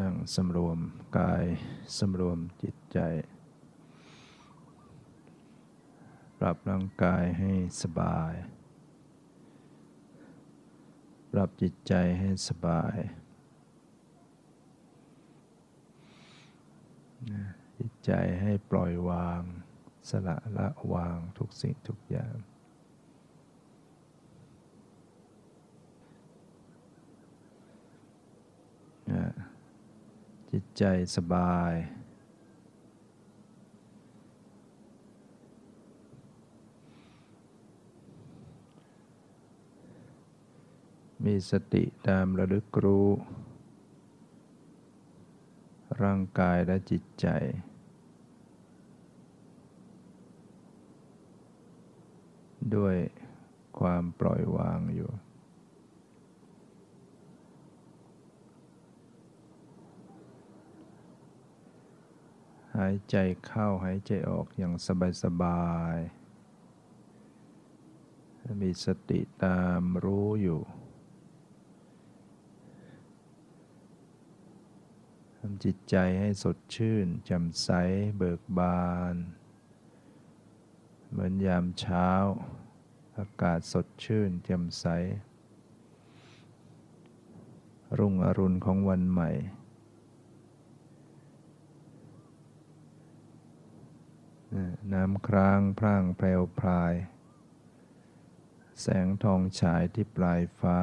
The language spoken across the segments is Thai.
นั่งสำรวมกายสำรวมจิตใจ ปรับร่างกายให้สบาย ปรับจิตใจให้สบาย จิตใจให้ปล่อยวาง สละละวางทุกสิ่งทุกอย่าง จิตใจสบาย มีสติตามระลึกรู้ ร่างกายและจิตใจด้วยความปล่อยวางอยู่ หายใจเข้าหายใจออกอย่างสบายๆมีสติตามรู้อยู่ทำจิตใจให้สดชื่นแจ่มใสเบิกบาน เหมือนยามเช้า อากาศสดชื่นแจ่มใส รุ่งอรุณของวันใหม่ น้ำครางพร่างแพรวพราย แสงทองฉายที่ปลายฟ้า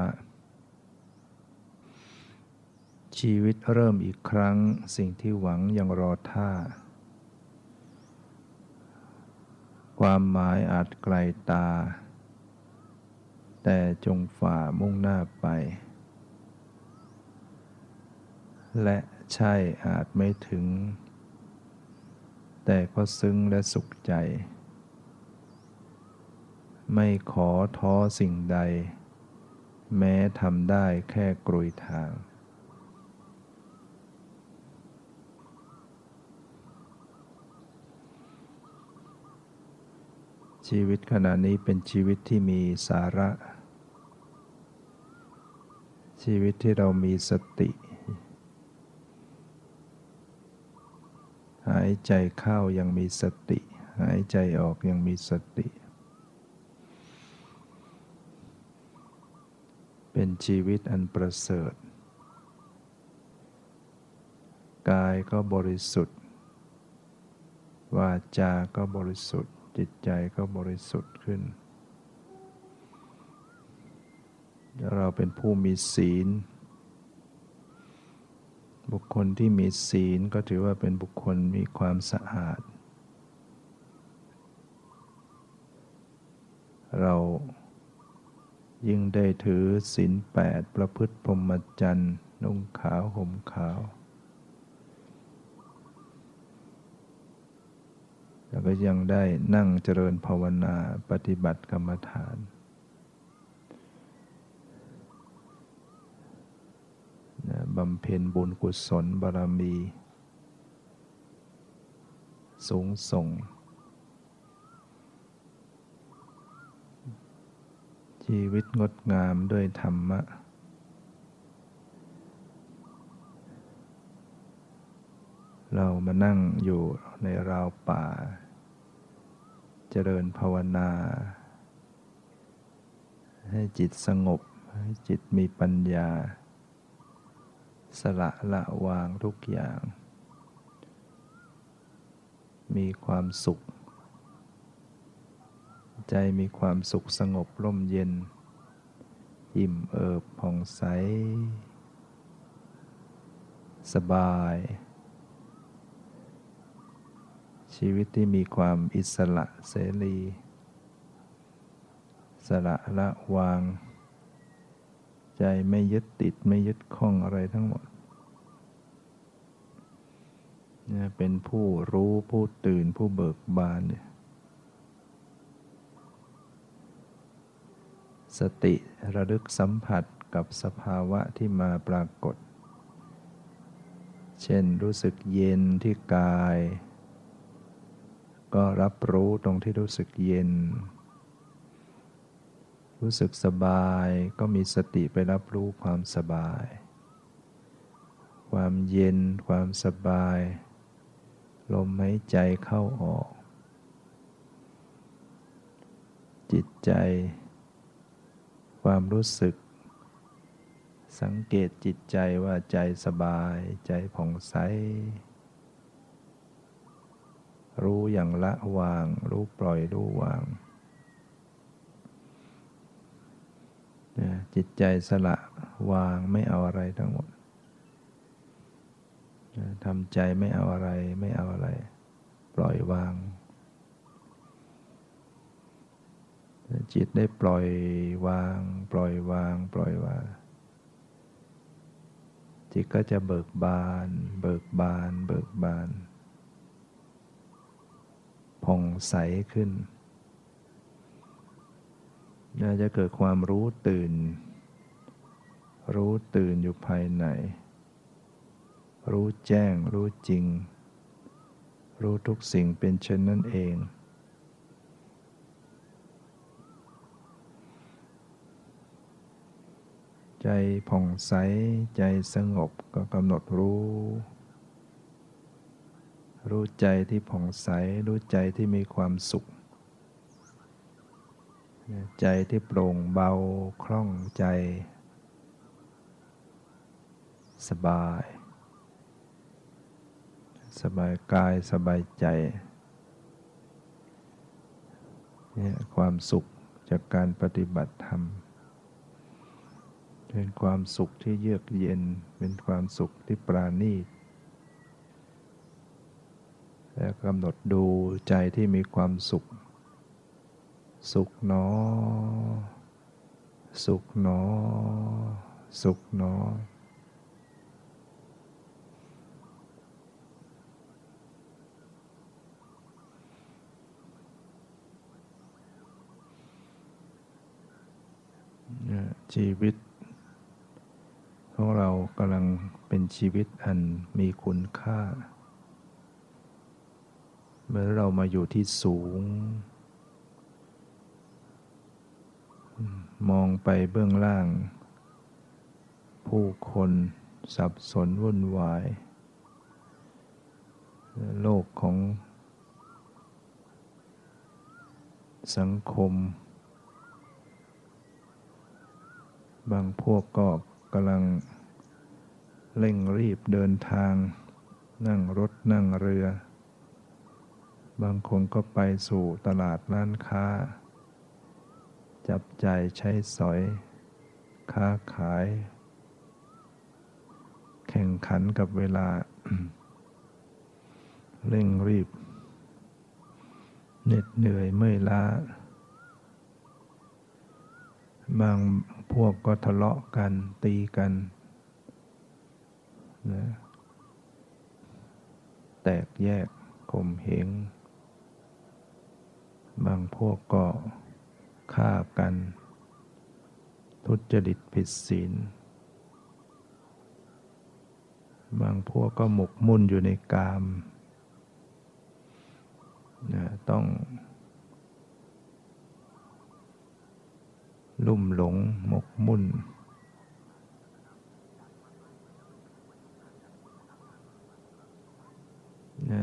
ชีวิตเริ่มอีกครั้งสิ่งที่หวังยังรอท่า ความหมายอาจไกลตา แต่จงฝ่ามุ่งหน้าไป และใช่อาจไม่ถึง แต่ก็ซึ้งและสุขใจ ไม่ขอท้อสิ่งใด แม้ทำได้แค่กรุยทาง ชีวิตขณะนี้เป็นชีวิตที่มีสาระ ชีวิตที่เรามีสติหายใจเข้ายังมีสติ หายใจออกยังมีสติ เป็นชีวิตอันประเสริฐ กายก็บริสุทธิ์ วาจาก็บริสุทธิ์ จิตใจก็บริสุทธิ์ขึ้น เราเป็นผู้มีศีล บุคคลที่มีศีลก็ถือว่าเป็นบุคคลมีความสะอาด เรายิ่งได้ถือศีลแปดประพฤติพรหมจรรย์นุ่งขาวห่มขาว แล้วก็ยังได้นั่งเจริญภาวนาปฏิบัติกรรมฐาน บำเพ็ญบุญกุศลบารมี สูงส่ง ชีวิตงดงามด้วยธรรมะ เรามานั่งอยู่ในราวป่า เจริญภาวนา ให้จิตสงบ ให้จิตมีปัญญา สละละวางทุกอย่าง มีความสุข ใจมีความสุขสงบร่มเย็น อิ่มเอิบผ่องใส สบาย ชีวิตที่มีความอิสระเสรี สละละวางใจไม่ยึดติดไม่ยึดข้องอะไรทั้งหมด เป็นผู้รู้ผู้ตื่นผู้เบิกบานเนี่ยสติระลึกสัมผัสกับสภาวะที่มาปรากฏ เช่นรู้สึกเย็นที่กาย ก็รับรู้ตรงที่รู้สึกเย็น รู้สึกสบายก็มีสติไปรับรู้ความสบาย ความเย็นความสบาย ลมหายใจเข้าออก จิตใจ ความรู้สึก สังเกตจิตใจว่าใจสบายใจผ่องใส รู้อย่างละวาง รู้ปล่อยรู้วาง จิตใจสละวางไม่เอาอะไรทั้งหมด ทำใจไม่เอาอะไรไม่เอาอะไร ปล่อยวาง จิตได้ปล่อยวาง ปล่อยวาง ปล่อยวาง จิตก็จะเบิกบาน เบิกบาน เบิกบานผ่องใสขึ้นน่าจะเกิดความรู้ตื่น รู้ตื่นอยู่ภายใน รู้แจ้ง รู้จริง รู้ทุกสิ่งเป็นเช่นนั้นเอง ใจผ่องใส ใจสงบก็กำหนดรู้ รู้ใจที่ผ่องใส รู้ใจที่มีความสุข ใจที่โปร่งเบาคล่องใจ สบาย สบายกายสบายใจเนี่ยความสุขจากการปฏิบัติธรรม เป็นความสุขที่เยือกเย็น เป็นความสุขที่ปราณีตและกำหนดดูใจที่มีความสุข สุขหนอ สุขหนอ สุขหนอ ชีวิตของเรากำลังเป็นชีวิตอันมีคุณค่าเมื่อเรามาอยู่ที่สูง มองไปเบื้องล่าง ผู้คนสับสนวุ่นวาย โลกของสังคม บางพวกก็กำลังเร่งรีบเดินทาง นั่งรถนั่งเรือ บางคนก็ไปสู่ตลาดร้านค้า จับใจใช้สอย ค้าขาย แข่งขันกับเวลา เร่งรีบ เหน็ดเหนื่อยเมื่อยล้า บาง พวกก็ทะเลาะกันตีกันนะแตกแยกข่มเหง บางพวกก็ฆ่ากัน ทุจริตผิดศีล บางพวกก็หมกมุ่นอยู่ในกามนะต้อง ลุ่มหลงหมกมุ่น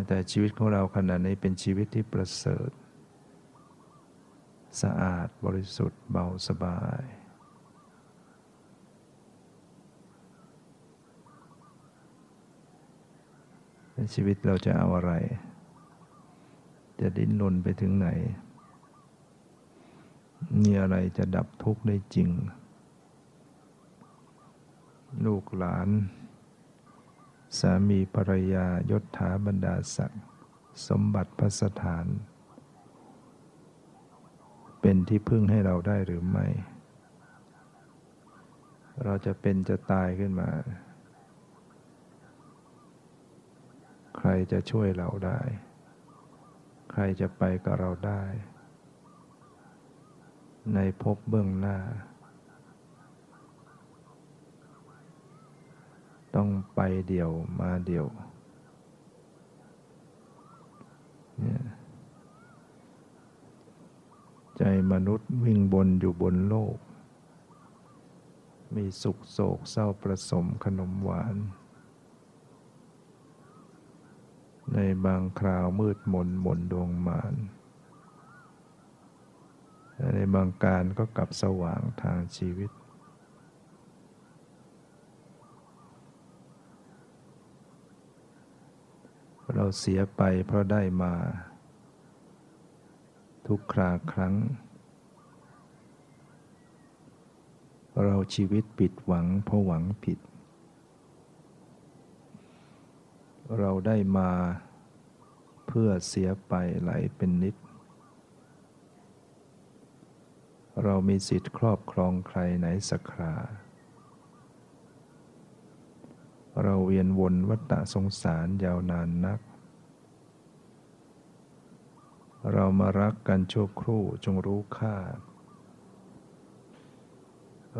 แต่ชีวิตของเราขณะนี้เป็นชีวิตที่ประเสริฐ สะอาดบริสุทธิ์เบาสบายในชีวิตเราจะเอาอะไร จะดิ้นรนไปถึงไหน มีอะไรจะดับทุกข์ได้จริง ลูกหลาน สามีภรรยายศถาบรรดาศักดิ์สมบัติพัสถาน เป็นที่พึ่งให้เราได้หรือไม่ เราจะเป็นจะตายขึ้นมา ใครจะช่วยเราได้ ใครจะไปกับเราได้ ในภพเบื้องหน้า ต้องไปเดี่ยวมาเดี่ยวเนี่ยใจมนุษย์วิ่งบนอยู่บนโลก มีสุขโศกเศร้าประสมขนมหวาน ในบางคราวมืดมนหม่นดวงมาน ในบางการก็กลับสว่างทางชีวิต เราเสียไปเพราะได้มา ทุกคราครั้ง เราชีวิตผิดหวังเพราะหวังผิด เราได้มาเพื่อเสียไปไหลเป็นนิด เรามีสิทธิ์ครอบครองใครไหนสักครา เราเวียนวนวัฏสงสารยาวนานนัก เรามารักกันชั่วครู่จงรู้ค่า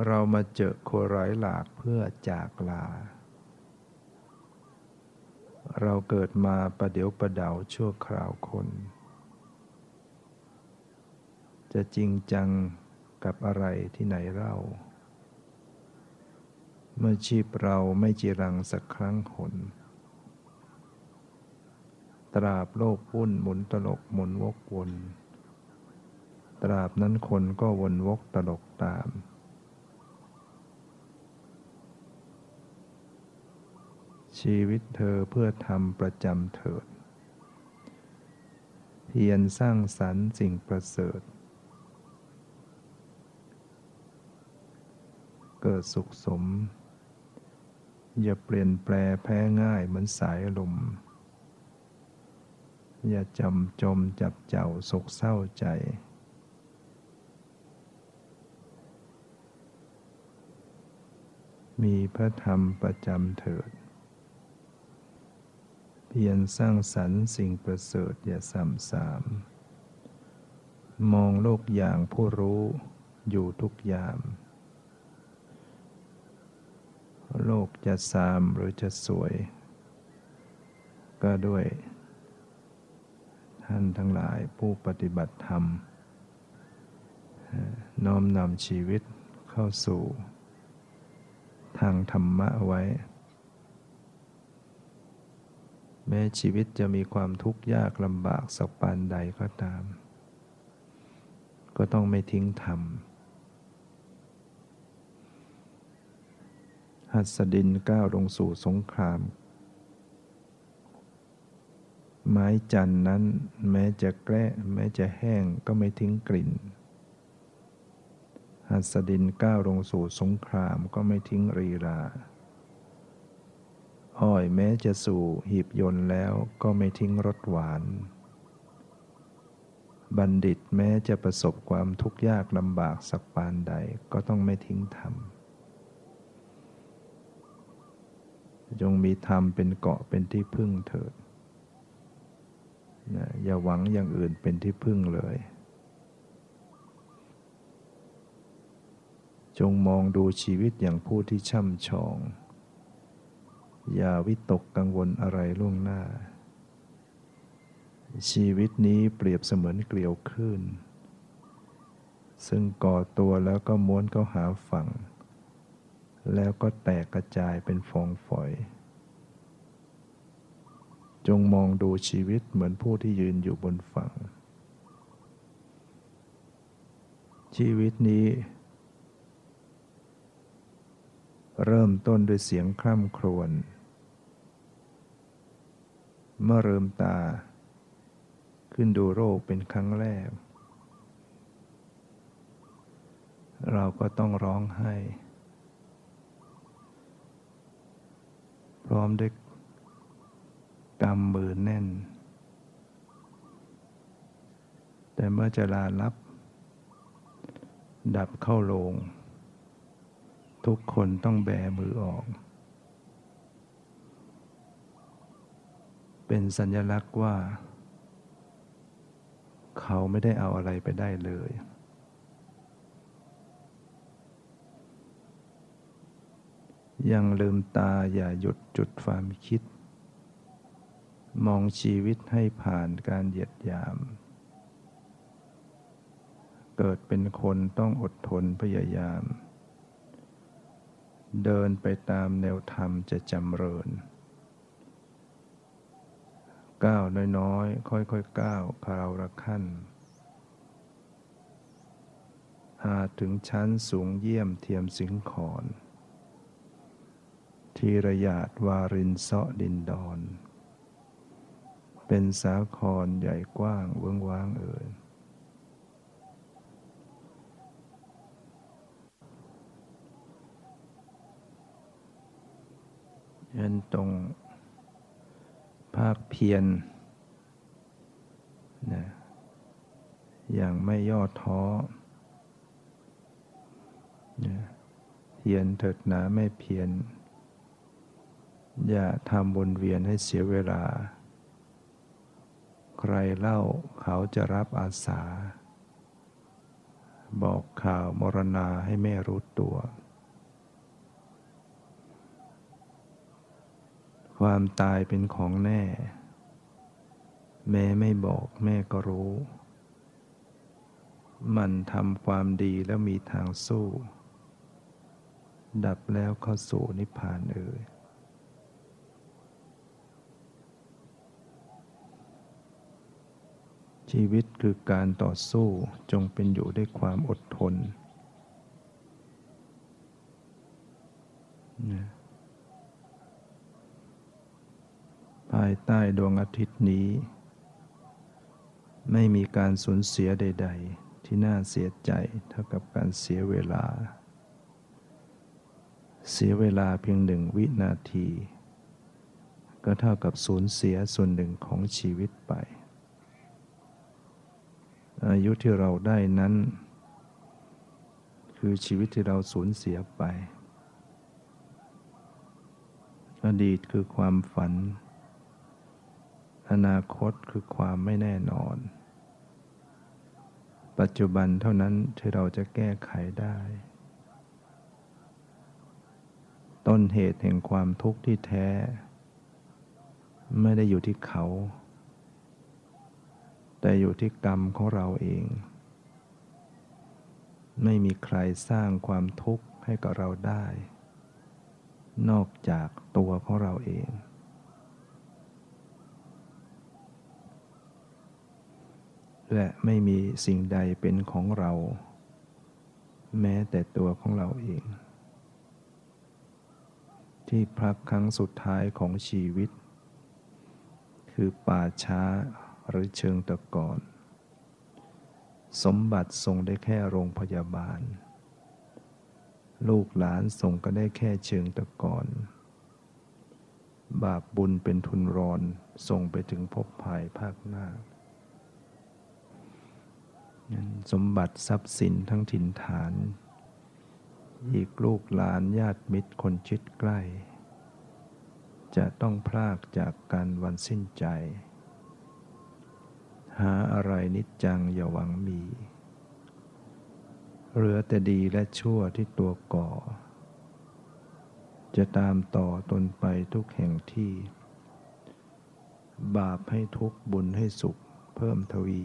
เรามาเจอโคร้ายหลากเพื่อจากลา เราเกิดมาประเดี๋ยวประเดาชั่วคราวคน จะจริงจังกับอะไรที่ไหนเล่า เมื่อชีพเราไม่จีรังสักครั้งหน ตราบโลกวุ่นหมุนตลกหมุนวกวน ตราบนั้นคนก็วนวกตลกตามชีวิตเธอเพื่อทำประจำเถิด เพียรสร้างสรรค์สิ่งประเสริฐ กิดสุขสม อย่าเปลี่ยนแปลแพ้ง่ายเหมือนสายลม อย่าจำจมจับเจ้าโศกเศร้าใจ มีพระธรรมประจำเถิด เพียรสร้างสรรค์สิ่งประเสริฐอย่าซ้ำสาม มองโลกอย่างผู้รู้อยู่ทุกยาม โลกจะสามหรือจะสวย ก็ด้วย ท่านทั้งหลายผู้ปฏิบัติธรรม น้อมนำชีวิตเข้าสู่ ทางธรรมะไว้ แม้ชีวิตจะมีความทุกข์ยากลำบากสักปานใดก็ตาม ก็ต้องไม่ทิ้งธรรม หัสดินก้าวลงสู่สงคราม ไม้จันนั้น แม้จะแกล้แม้จะแห้งก็ไม่ทิ้งกลิ่น หัสดินก้าวลงสู่สงครามก็ไม่ทิ้งรีราอ้อยแม้จะสู่หีบยนต์แล้วก็ไม่ทิ้งรสหวาน บัณฑิตแม้จะประสบความทุกข์ยากลำบากสักปานใดก็ต้องไม่ทิ้งธรรม จงมีธรรมเป็นเกาะเป็นที่พึ่งเถิดนะอย่าหวังอย่างอื่นเป็นที่พึ่งเลย จงมองดูชีวิตอย่างผู้ที่ช่ำชอง อย่าวิตกกังวลอะไรล่วงหน้า ชีวิตนี้เปรียบเสมือนเกลียวคลื่นซึ่งก่อตัวแล้วก็ม้วนเข้าหาฝั่ง แล้วก็แตกกระจายเป็นฟองฝอย จงมองดูชีวิตเหมือนผู้ที่ยืนอยู่บนฝั่ง ชีวิตนี้ เริ่มต้นด้วยเสียงคร่ำครวญเมื่อเริ่มตา ขึ้นดูโรคเป็นครั้งแรก เราก็ต้องร้องไห้ พร้อมด้วยกำมือแน่น แต่เมื่อจะลาลับ ดับเข้าลง ทุกคนต้องแบมือออก เป็นสัญลักษณ์ว่า เขาไม่ได้เอาอะไรไปได้เลย ยังลืมตาอย่าหยุดจุดความคิด มองชีวิตให้ผ่านการเหยียดยาม เกิดเป็นคนต้องอดทนพยายาม เดินไปตามแนวธรรมจะจำเริญ ก้าวน้อยๆ ค่อยๆก้าวคราวละขั้นอาถึงชั้นสูงเยี่ยมเทียมสิงขอน ทีระยาดวารินเซาะดินดอน เป็นสาครใหญ่กว้างเวิ้งว้างเอ่ยยันตรงภาคเพียรนะอย่างไม่ย่อท้อนะเพียรเถิดหนาไม่เพียร อย่าทำวนเวียนให้เสียเวลา ใครเล่าเขาจะรับอาสา บอกข่าวมรณาให้แม่รู้ตัว ความตายเป็นของแน่ แม่ไม่บอกแม่ก็รู้ มันทำความดีแล้วมีทางสู้ ดับแล้วเข้าสู่นิพพานเอ่ย ชีวิตคือการต่อสู้จงเป็นอยู่ด้วยความอดทนนะภายใต้ดวงอาทิตย์นี้ ไม่มีการสูญเสียใด ๆ ที่น่าเสียใจเท่ากับการเสียเวลา เสียเวลาเพียงหนึ่งวินาที ก็เท่ากับสูญเสียส่วนหนึ่งของชีวิตไป อายุที่เราได้นั้น คือชีวิตที่เราสูญเสียไป อดีตคือความฝัน อนาคตคือความไม่แน่นอน ปัจจุบันเท่านั้นที่เราจะแก้ไขได้ ต้นเหตุแห่งความทุกข์ที่แท้ ไม่ได้อยู่ที่เขา แต่อยู่ที่กรรมของเราเอง ไม่มีใครสร้างความทุกข์ให้กับเราได้ นอกจากตัวของเราเอง และไม่มีสิ่งใดเป็นของเรา แม้แต่ตัวของเราเอง ที่พักครั้งสุดท้ายของชีวิต คือป่าช้า หรือเชิงตะกอนสมบัติส่งได้แค่โรงพยาบาล ลูกหลานส่งก็ได้แค่เชิงตะกอนบาปบุญเป็นทุนรอนส่งไปถึงภพภายภาคหน้า สมบัติทรัพย์สินทั้งถิ่นฐาน อีกลูกหลานญาติมิตรคนชิดใกล้ จะต้องพลากจากกันวันสิ้นใจ หาอะไรนิจจังอย่าหวังมี เหลือแต่ดีและชั่วที่ตัวก่อ จะตามต่อตนไปทุกแห่งที่ บาปให้ทุกบุญให้สุขเพิ่มทวี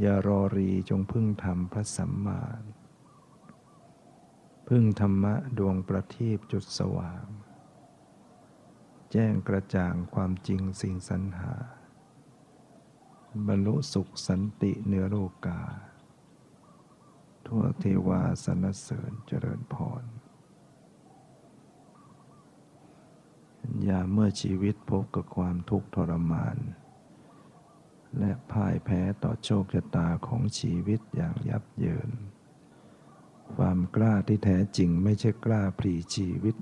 อย่ารอรีจงพึ่งธรรมพระสัมมาพึ่งธรรมะดวงประทีปจุดสว่าง แจ้งกระจ่างความจริงสิ่งสรรหา บรรลุสุขสันติเนื้อโลกา ทั่วเทวาสนเสริญเจริญพรยาเมื่อชีวิตพบกับความทุกข์ทรมาน และพ่ายแพ้ต่อโชคชะตาของชีวิตอย่างยับเยิน ความกล้าที่แท้จริงไม่ใช่กล้าพลีชีวิต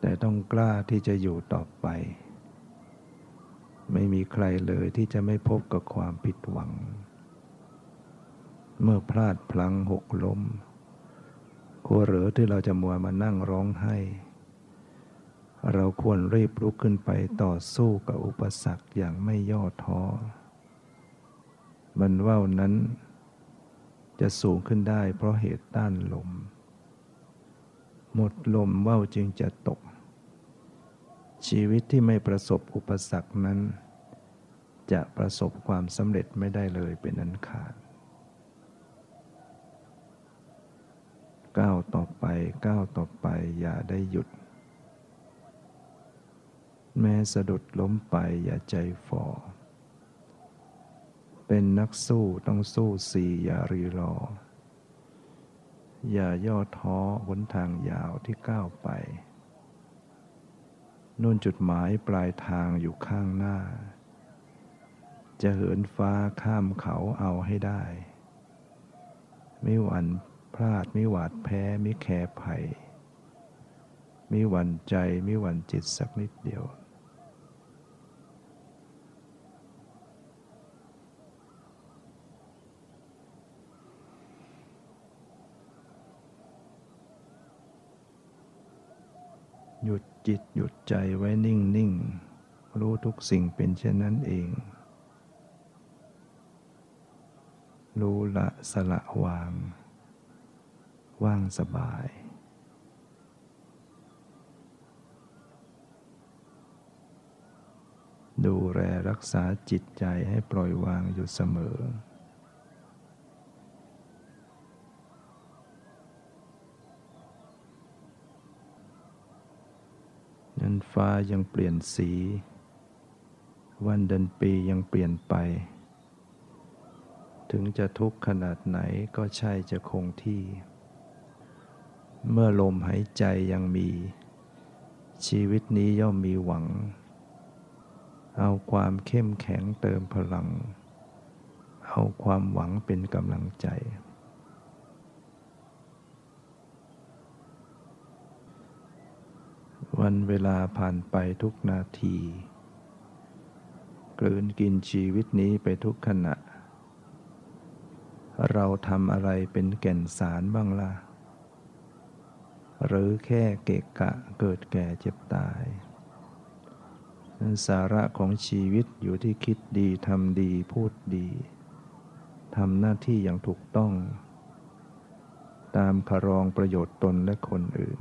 แต่ต้องกล้าที่จะอยู่ต่อไป ไม่มีใครเลยที่จะไม่พบกับความผิดหวัง เมื่อพลาดพลั้งหกล้มควรหรือที่เราจะมัวมานั่งร้องไห้ เราควรรีบลุกขึ้นไปต่อสู้กับอุปสรรคอย่างไม่ย่อท้อ มันว่าวนั้น จะสูงขึ้นได้เพราะเหตุต้านลม หมดลมว่าวจึงจะตก ชีวิตที่ไม่ประสบอุปสรรคนั้น จะประสบความสำเร็จไม่ได้เลยเป็นอันขาดก้าวต่อไปก้าวต่อไปอย่าได้หยุด แม้สะดุดล้มไปอย่าใจฝ่อ เป็นนักสู้ต้องสู้สี่อย่ารีรอ อย่าย่อท้อหนทางยาวที่ก้าวไป นู่นจุดหมายปลายทางอยู่ข้างหน้า จะเหินฟ้าข้ามเขาเอาให้ได้ ไม่หวั่นพลาดไม่หวาดแพ้ไม่แคร์ภัยไม่หวั่นใจไม่หวั่นจิตสักนิดเดียว หยุดจิตหยุดใจไว้นิ่งนิ่งรู้ทุกสิ่งเป็นเช่นนั้นเอง รู้ละสละวาง ว่างสบาย ดูแลรักษาจิตใจให้ปล่อยวางอยู่เสมอั้นฟ้ายังเปลี่ยนสี วันเดือนปียังเปลี่ยนไป ถึงจะทุกข์ขนาดไหนก็ใช่จะคงที่ เมื่อลมหายใจยังมี ชีวิตนี้ย่อมมีหวัง เอาความเข้มแข็งเติมพลัง เอาความหวังเป็นกำลังใจ วันเวลาผ่านไปทุกนาที กลืนกินชีวิตนี้ไปทุกขณะ เราทำอะไรเป็นแก่นสารบ้างละ่ะ หรือแค่เกะกะเกิดแก่เจ็บตาย สาระของชีวิตอยู่ที่คิดดีทำดีพูดดีทำหน้าที่อย่างถูกต้อง ตามคารองประโยชน์ตนและคนอื่น